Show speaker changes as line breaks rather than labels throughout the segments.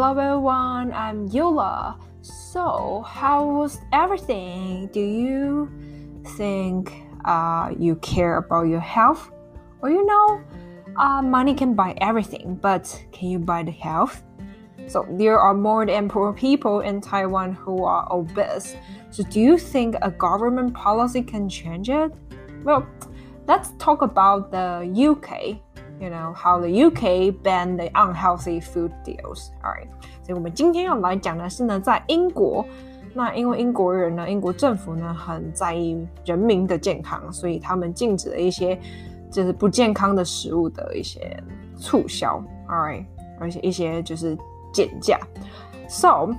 Hello everyone, I'm Yola. So, how was everything? Do you think uh, you care about your health? Or you know, uh, money can buy everything, but can you buy the health? So, there are more than poor people in Taiwan who are obese. So, do you think a government policy can change it? Well, let's talk about the UK you know how the UK banned the unhealthy food deals. Alright，所以我们今天要来讲的是呢，在英国，那因为英国人呢，英国政府呢很在意人民的健康，所以他们禁止了一些就是不健康的食物的一些促销。Alright，而且一些就是减价。So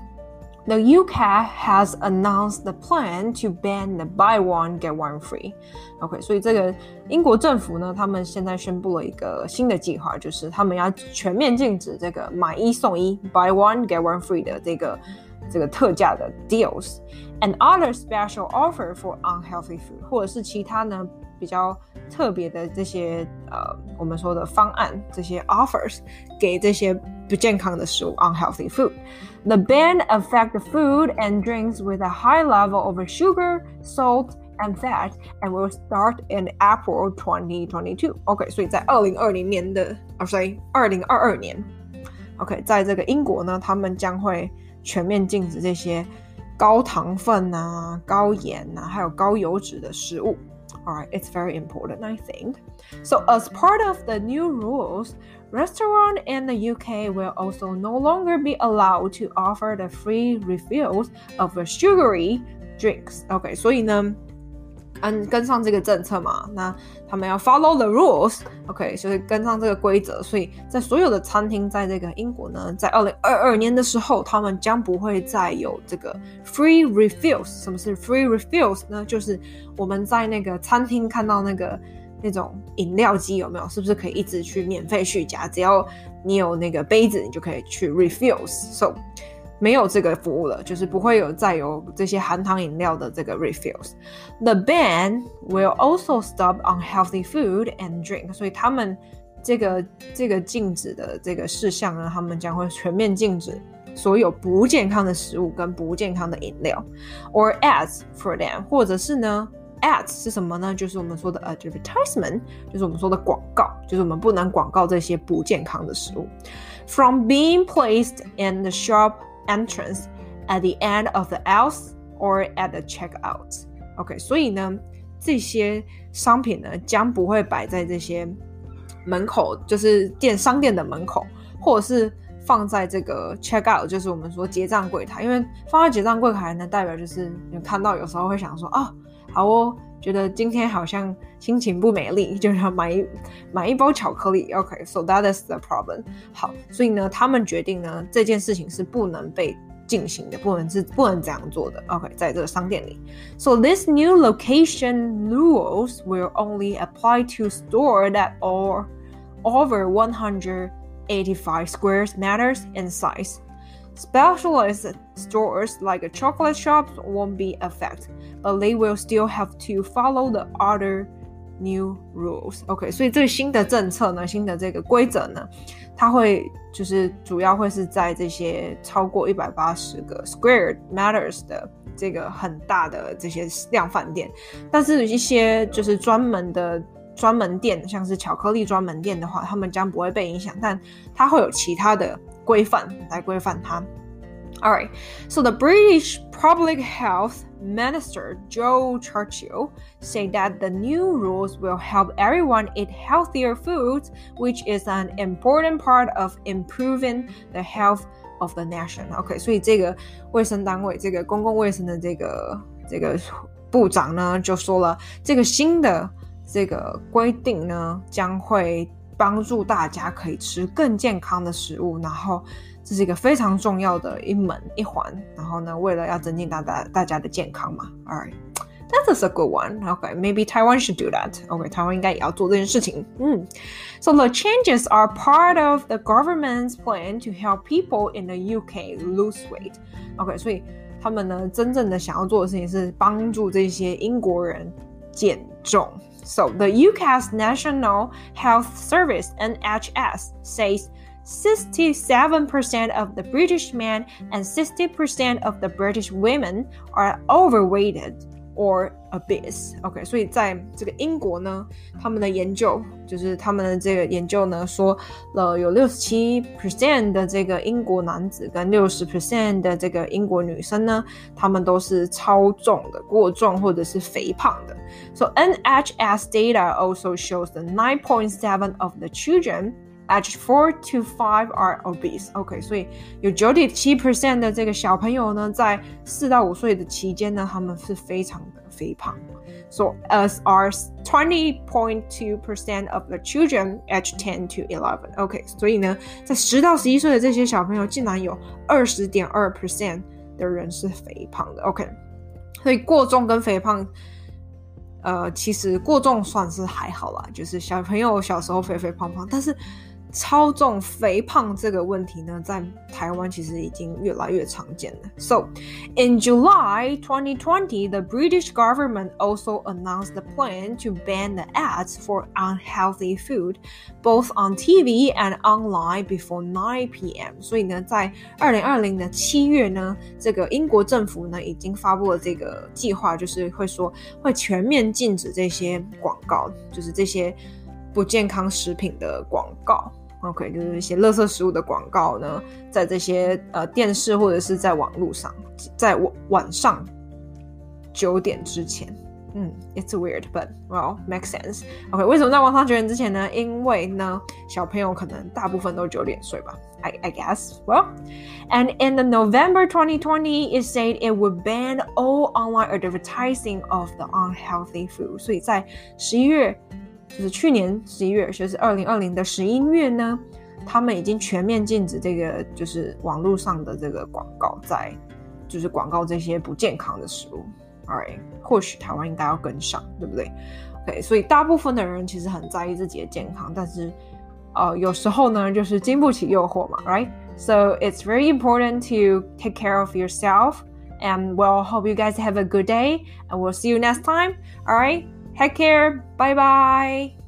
The UK has announced the plan to ban the buy one get one free. OK，所以这个英国政府呢，他们现在宣布了一个新的计划，就是他们要全面禁止这个买一送一 buy one get one free 的这个这个特价的 deals and other special offer for unhealthy food，或者是其他呢 比较特别的这些呃我们说的方案，这些 offers 给这些不健康的食物 unhealthy food。The ban affect the food and drinks with a high level of sugar, salt, and fat, and will start in April 2022. OK，所以在二零二零年的啊，sorry，二零二二年，OK，在这个英国呢，他们将会全面禁止这些 高糖分啊、高盐啊，还有高油脂的食物。Alright, it's very important, I think. So, as part of the new rules, restaurants in the UK will also no longer be allowed to offer the free refills of sugary drinks. OK，所以呢， 嗯，跟上这个政策嘛，那他们要 follow the rules，OK，、okay, 就是跟上这个规则，所以在所有的餐厅，在这个英国呢，在二零二二年的时候，他们将不会再有这个 free refills。什么是 free refills 呢？就是我们在那个餐厅看到那个那种饮料机有没有？是不是可以一直去免费续加？只要你有那个杯子，你就可以去 refills。So 没有这个服务了，就是不会有再有这些含糖饮料的这个 refills。The ban will also stop unhealthy food and drink，所以他们这个这个禁止的这个事项呢，他们将会全面禁止所有不健康的食物跟不健康的饮料，or ads for them，或者是呢 ads 是什么呢？就是我们说的 advertisement，就是我们说的广告，就是我们不能广告这些不健康的食物，from being placed in the shop。 entrance at the end of the aisles or at the checkout. OK，所以呢，这些商品呢将不会摆在这些门口，就是店商店的门口，或者是放在这个 checkout，就是我们说结账柜台。因为放在结账柜台呢，代表就是你看到有时候会想说啊，好哦，觉得今天好像心情不美丽，就要买一买一包巧克力。OK，so that is the problem。好，所以呢，他们决定呢，这件事情是不能被进行的，不能是不能这样做的。OK，在这个商店里，so this new location rules will only apply to store that are over 185 square meters in size. Specialized stores like chocolate shops won't be affected, but they will still have to follow the other new rules. OK，所以这个新的政策呢，新的这个规则呢，它会就是主要会是在这些超过一百八十个 square meters 的这个很大的这些量贩店，但是一些就是专门的专门店，像是巧克力专门店的话，他们将不会被影响，但它会有其他的。规范来规范它。All right, so the British Public Health Minister Jo Churchill said that the new rules will help everyone eat healthier foods, which is an important part of improving the health of the nation. Okay, OK，所以这个卫生单位，这个公共卫生的这个这个部长呢，就说了，这个新的这个规定呢，将会帮助大家可以吃更健康的食物，然后这是一个非常重要的一门一环。然后呢，为了要增进大家大家的健康嘛。，Alright，that's a good one. Okay, maybe Taiwan should do that. Okay, 台湾应该也要做这件事情。嗯，So the changes are part of the government's plan to help people in the UK lose weight. Okay, 所以他们呢，真正的想要做的事情是帮助这些英国人减重。So the UK's National Health Service (NHS) says 67% of the British men and 60% of the British women are overweighted or obese. OK，所以在这个英国呢，他们的研究就是他们的这个研究呢，说了有六十七 percent 的这个英国男子跟六十 percent 的这个英国女生呢，他们都是超重的、过重或者是肥胖的。So NHS data also shows that 9.7 of the children aged four to five are obese. OK，所以有九点七 percent 的这个小朋友呢，在四到五岁的期间呢，他们是非常的 肥胖。So as are 20.2 percent of the children aged 10 to 11. OK，所以呢，在十到十一岁的这些小朋友，竟然有二十点二 percent 的人是肥胖的。OK，所以过重跟肥胖。呃，其实过重算是还好啦，就是小朋友小时候肥肥胖胖，但是 超重肥胖这个问题呢，在台湾其实已经越来越常见了。So, in July 2020, the British government also announced the plan to ban the ads for unhealthy food, both on TV and online before 9 p.m. 所以呢，在二零二零的七月呢，这个英国政府呢已经发布了这个计划，就是会说会全面禁止这些广告，就是这些不健康食品的广告。 OK，就是一些垃圾食物的广告呢，在这些呃电视或者是在网络上，在晚晚上九点之前，嗯，It's weird, but well makes sense. OK，为什么在晚上九点之前呢？因为呢，小朋友可能大部分都九点睡吧。I I guess. Well, and in the November 2020, it said it would ban all online advertising of the unhealthy food. 所以在十一月。 就是去年十一月，就是二零二零的十一月呢，他们已经全面禁止这个就是网络上的这个广告，在就是广告这些不健康的食物。Alright，或许台湾应该要跟上，对不对？OK，所以大部分的人其实很在意自己的健康，但是呃有时候呢，就是经不起诱惑嘛，Right？So it's very important to take care of yourself. And well, hope you guys have a good day, and we'll see you next time. All right. Take care. Bye bye.